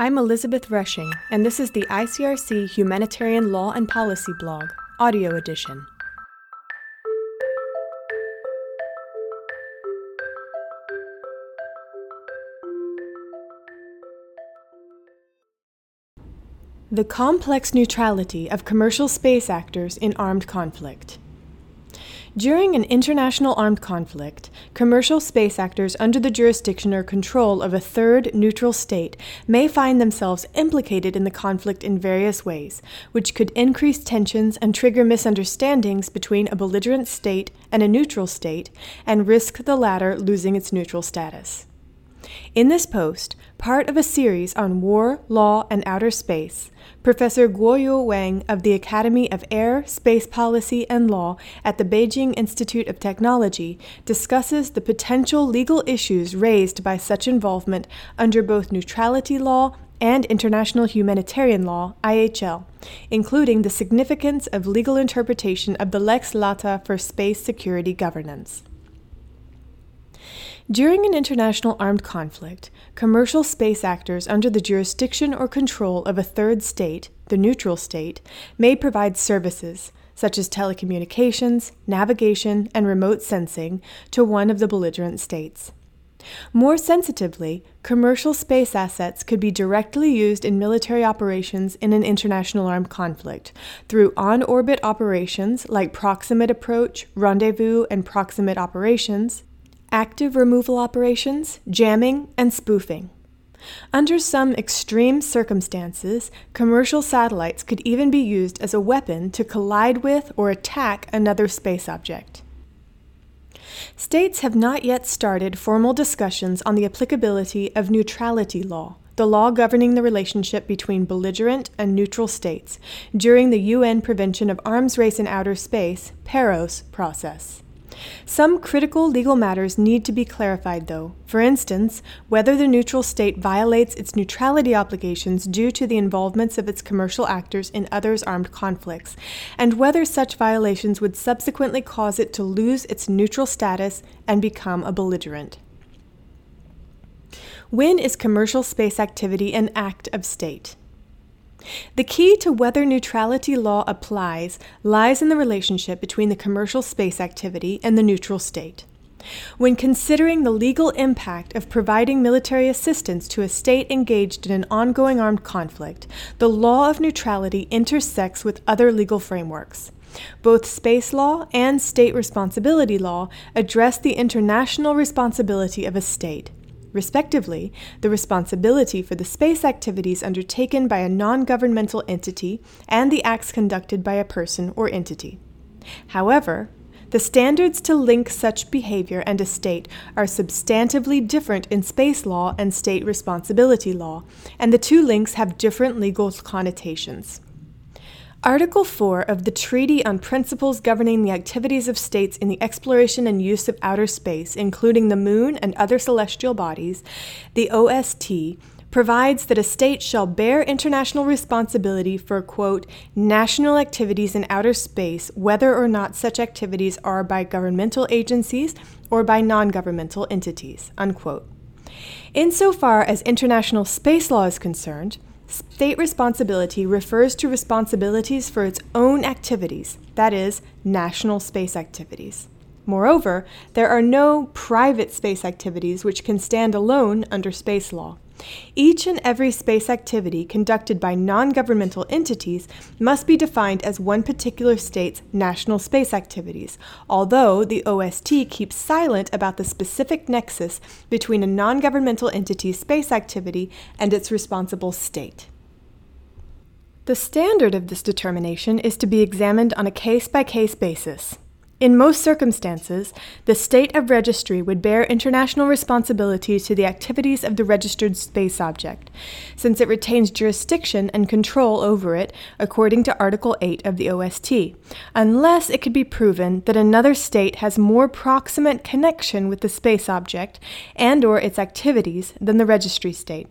I'm Elizabeth Rushing, and this is the ICRC Humanitarian Law and Policy blog, audio edition. The complex neutrality of commercial space actors in armed conflict. During an international armed conflict, commercial space actors under the jurisdiction or control of a third neutral state may find themselves implicated in the conflict in various ways, which could increase tensions and trigger misunderstandings between a belligerent state and a neutral state, and risk the latter losing its neutral status. In this post, part of a series on war, law, and outer space, Professor Guoyu Wang of the Academy of Air, Space Policy, and Law at the Beijing Institute of Technology discusses the potential legal issues raised by such involvement under both neutrality law and international humanitarian law, IHL, including the significance of legal interpretation of the Lex Lata for space security governance. During an international armed conflict, commercial space actors under the jurisdiction or control of a third state, the neutral state, may provide services, such as telecommunications, navigation, and remote sensing, to one of the belligerent states. More sensitively, commercial space assets could be directly used in military operations in an international armed conflict through on orbit operations like proximate approach, rendezvous, and proximate operations, active removal operations, jamming, and spoofing. Under some extreme circumstances, commercial satellites could even be used as a weapon to collide with or attack another space object. States have not yet started formal discussions on the applicability of neutrality law, the law governing the relationship between belligerent and neutral states, during the UN Prevention of Arms Race in Outer Space, PAROS, process. Some critical legal matters need to be clarified, though. For instance, whether the neutral state violates its neutrality obligations due to the involvements of its commercial actors in others' armed conflicts, and whether such violations would subsequently cause it to lose its neutral status and become a belligerent. When is commercial space activity an act of state? The key to whether neutrality law applies lies in the relationship between the commercial space activity and the neutral state. When considering the legal impact of providing military assistance to a state engaged in an ongoing armed conflict, the law of neutrality intersects with other legal frameworks. Both space law and state responsibility law address the international responsibility of a state respectively, the responsibility for the space activities undertaken by a non governmental entity and the acts conducted by a person or entity. However, the standards to link such behavior and a state are substantively different in space law and state responsibility law, and the two links have different legal connotations. Article 4 of the Treaty on Principles Governing the Activities of States in the Exploration and Use of Outer Space, including the Moon and other celestial bodies, the OST, provides that a state shall bear international responsibility for, quote, national activities in outer space, whether or not such activities are by governmental agencies or by non governmental entities, unquote. Insofar as international space law is concerned, State responsibility refers to responsibilities for its own activities, that is, national space activities. Moreover, there are no private space activities which can stand alone under space law. Each and every space activity conducted by non governmental entities must be defined as one particular state's national space activities, although the OST keeps silent about the specific nexus between a non governmental entity's space activity and its responsible state. The standard of this determination is to be examined on a case by case basis. In most circumstances, the state of registry would bear international responsibility to the activities of the registered space object, since it retains jurisdiction and control over it according to Article 8 of the OST, unless it could be proven that another state has more proximate connection with the space object and or its activities than the registry state.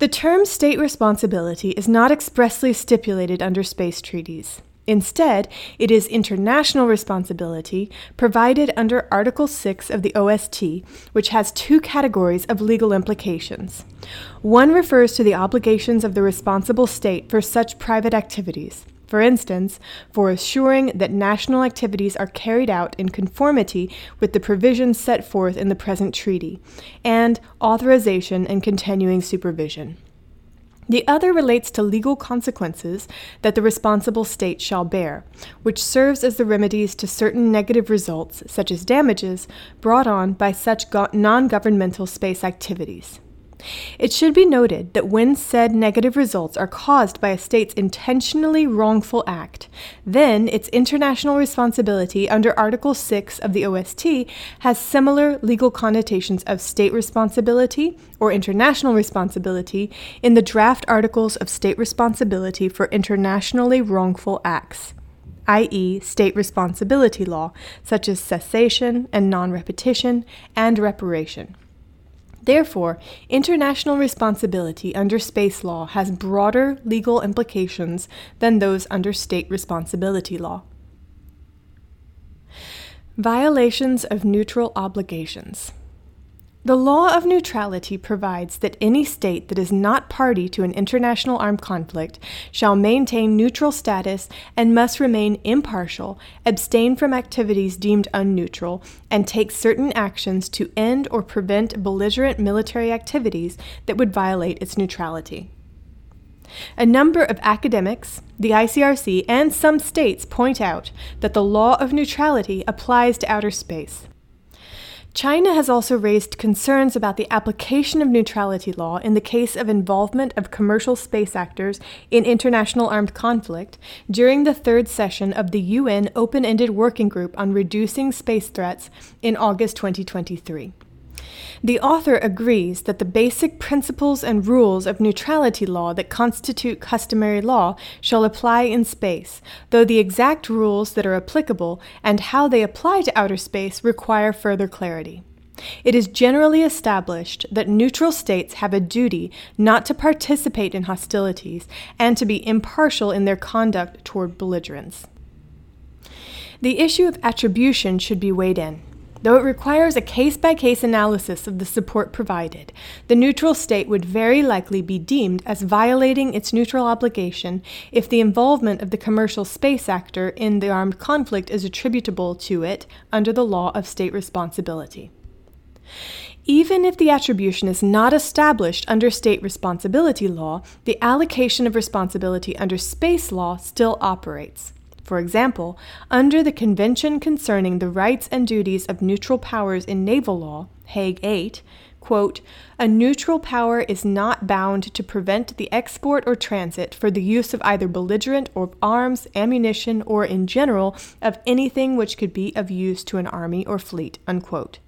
The term state responsibility is not expressly stipulated under space treaties. Instead, it is international responsibility provided under Article 6 of the OST, which has two categories of legal implications. One refers to the obligations of the responsible state for such private activities, for instance, for assuring that national activities are carried out in conformity with the provisions set forth in the present treaty, and authorization and continuing supervision. The other relates to legal consequences that the responsible state shall bear, which serves as the remedies to certain negative results, such as damages, brought on by such non governmental space activities. It should be noted that when said negative results are caused by a state's intentionally wrongful act, then its international responsibility under Article 6 of the OST has similar legal connotations of state responsibility or international responsibility in the draft articles of state responsibility for internationally wrongful acts i.e., state responsibility law, such as cessation and non repetition, and reparation. Therefore, international responsibility under space law has broader legal implications than those under state responsibility law. Violations of neutral obligations. The law of neutrality provides that any state that is not party to an international armed conflict shall maintain neutral status and must remain impartial, abstain from activities deemed unneutral, and take certain actions to end or prevent belligerent military activities that would violate its neutrality. A number of academics, the ICRC, and some states point out that the law of neutrality applies to outer space. China has also raised concerns about the application of neutrality law in the case of involvement of commercial space actors in international armed conflict during the third session of the UN Open Ended Working Group on Reducing Space Threats in August 2023. The author agrees that the basic principles and rules of neutrality law that constitute customary law shall apply in space, though the exact rules that are applicable and how they apply to outer space require further clarity. It is generally established that neutral states have a duty not to participate in hostilities and to be impartial in their conduct toward belligerents. The issue of attribution should be weighed in. Though it requires a case by case analysis of the support provided, the neutral state would very likely be deemed as violating its neutral obligation if the involvement of the commercial space actor in the armed conflict is attributable to it under the law of state responsibility. Even if the attribution is not established under state responsibility law, the allocation of responsibility under space law still operates. For example, under the Convention Concerning the Rights and Duties of Neutral Powers in Naval Law, Hague 8, quote, a neutral power is not bound to prevent the export or transit for the use of either belligerent or arms, ammunition, or in general of anything which could be of use to an army or fleet, unquote.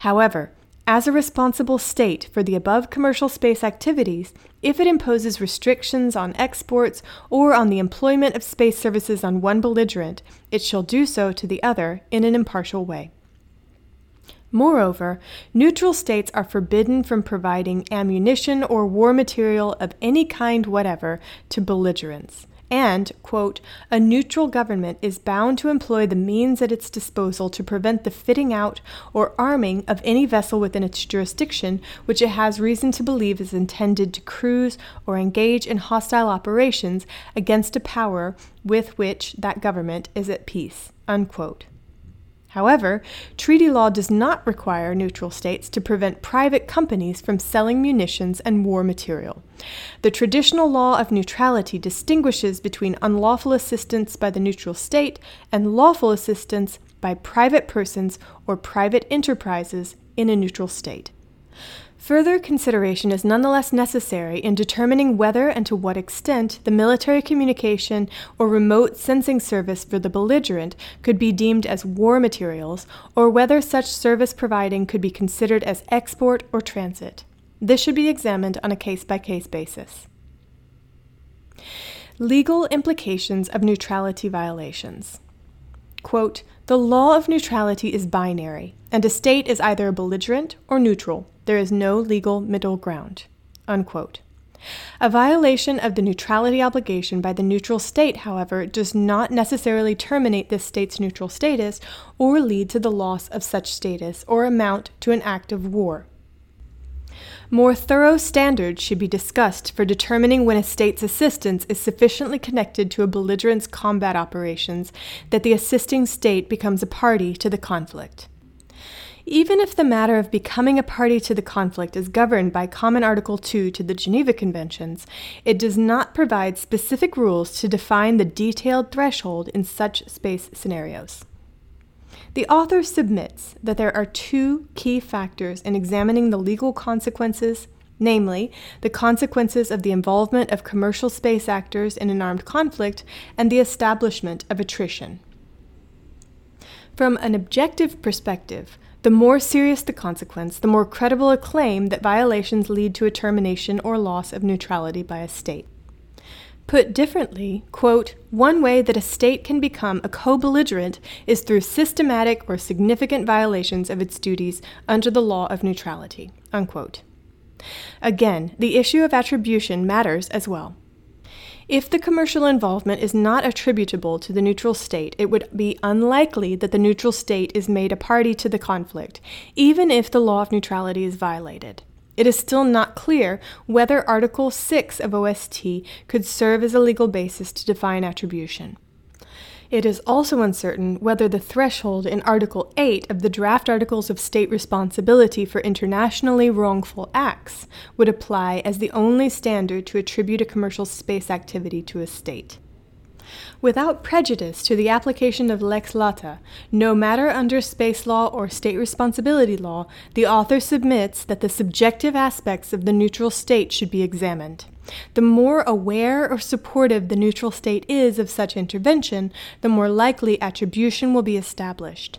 However, as a responsible state for the above commercial space activities, if it imposes restrictions on exports or on the employment of space services on one belligerent, it shall do so to the other in an impartial way. Moreover, neutral states are forbidden from providing ammunition or war material of any kind whatever to belligerents and, quote, a neutral government is bound to employ the means at its disposal to prevent the fitting out or arming of any vessel within its jurisdiction which it has reason to believe is intended to cruise or engage in hostile operations against a power with which that government is at peace, unquote. However, treaty law does not require neutral states to prevent private companies from selling munitions and war material. The traditional law of neutrality distinguishes between unlawful assistance by the neutral state and lawful assistance by private persons or private enterprises in a neutral state. Further consideration is nonetheless necessary in determining whether and to what extent the military communication or remote sensing service for the belligerent could be deemed as war materials, or whether such service providing could be considered as export or transit. This should be examined on a case by case basis. Legal implications of neutrality violations. Quote, the law of neutrality is binary, and a state is either a belligerent or neutral. There is no legal middle ground. Unquote. A violation of the neutrality obligation by the neutral state, however, does not necessarily terminate this state's neutral status or lead to the loss of such status or amount to an act of war. More thorough standards should be discussed for determining when a state's assistance is sufficiently connected to a belligerent's combat operations that the assisting state becomes a party to the conflict. Even if the matter of becoming a party to the conflict is governed by Common Article 2 to the Geneva Conventions, it does not provide specific rules to define the detailed threshold in such space scenarios. The author submits that there are two key factors in examining the legal consequences, namely, the consequences of the involvement of commercial space actors in an armed conflict and the establishment of attrition. From an objective perspective, the more serious the consequence, the more credible a claim that violations lead to a termination or loss of neutrality by a state. Put differently, quote, one way that a state can become a co belligerent is through systematic or significant violations of its duties under the law of neutrality. Unquote. Again, the issue of attribution matters as well. If the commercial involvement is not attributable to the neutral state, it would be unlikely that the neutral state is made a party to the conflict, even if the law of neutrality is violated. It is still not clear whether Article 6 of OST could serve as a legal basis to define attribution. It is also uncertain whether the threshold in Article 8 of the draft Articles of State Responsibility for Internationally Wrongful Acts would apply as the only standard to attribute a commercial space activity to a state. Without prejudice to the application of lex lata, no matter under space law or state responsibility law, the author submits that the subjective aspects of the neutral state should be examined. The more aware or supportive the neutral state is of such intervention, the more likely attribution will be established.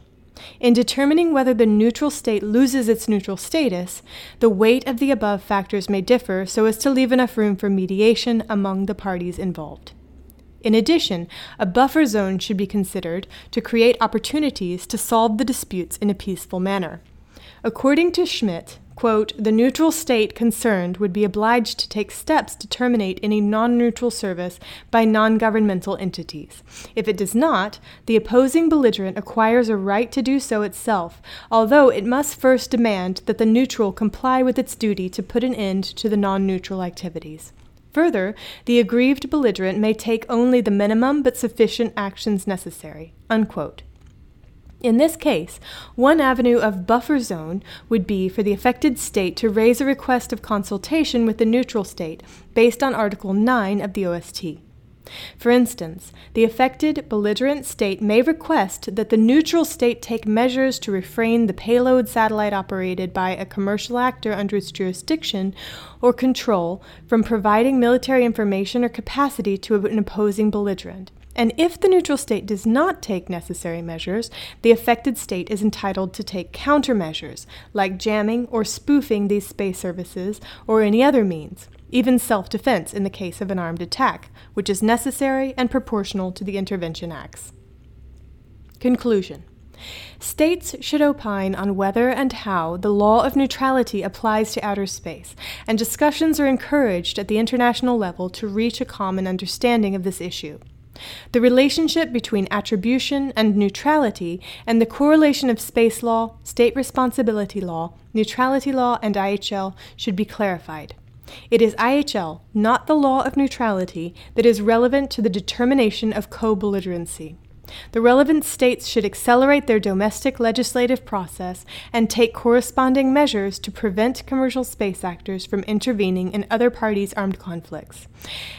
In determining whether the neutral state loses its neutral status, the weight of the above factors may differ so as to leave enough room for mediation among the parties involved. In addition, a buffer zone should be considered to create opportunities to solve the disputes in a peaceful manner. According to Schmitt, quote, the neutral state concerned would be obliged to take steps to terminate any non neutral service by non governmental entities. If it does not, the opposing belligerent acquires a right to do so itself, although it must first demand that the neutral comply with its duty to put an end to the non neutral activities. Further, the aggrieved belligerent may take only the minimum but sufficient actions necessary. Unquote. In this case, one avenue of buffer zone would be for the affected state to raise a request of consultation with the neutral state based on Article 9 of the OST. For instance, the affected belligerent state may request that the neutral state take measures to refrain the payload satellite operated by a commercial actor under its jurisdiction or control from providing military information or capacity to an opposing belligerent. And if the neutral state does not take necessary measures, the affected state is entitled to take countermeasures, like jamming or spoofing these space services or any other means even self defense in the case of an armed attack, which is necessary and proportional to the Intervention Acts. Conclusion States should opine on whether and how the law of neutrality applies to outer space, and discussions are encouraged at the international level to reach a common understanding of this issue. The relationship between attribution and neutrality, and the correlation of space law, state responsibility law, neutrality law, and IHL should be clarified. It is IHL, not the law of neutrality, that is relevant to the determination of co belligerency. The relevant states should accelerate their domestic legislative process and take corresponding measures to prevent commercial space actors from intervening in other parties' armed conflicts,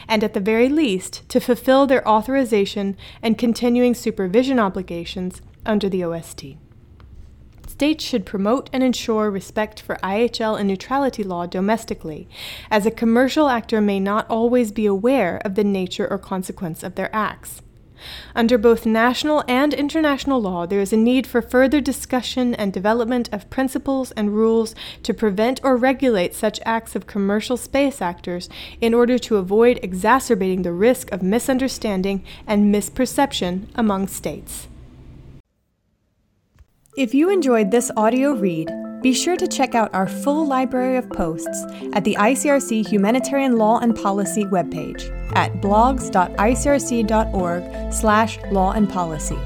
and at the very least, to fulfill their authorization and continuing supervision obligations under the OST states should promote and ensure respect for IHL and neutrality law domestically, as a commercial actor may not always be aware of the nature or consequence of their acts. Under both national and international law, there is a need for further discussion and development of principles and rules to prevent or regulate such acts of commercial space actors in order to avoid exacerbating the risk of misunderstanding and misperception among states. If you enjoyed this audio read, Be sure to check out our full library of posts at the ICRC Humanitarian Law and Policy webpage at blogs.icrc.org slash law and policy.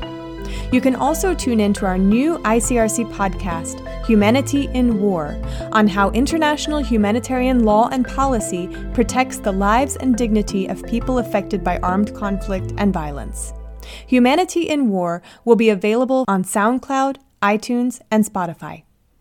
You can also tune in to our new ICRC podcast, Humanity in War, on how international humanitarian law and policy protects the lives and dignity of people affected by armed conflict and violence. Humanity in War will be available on SoundCloud, iTunes, and Spotify.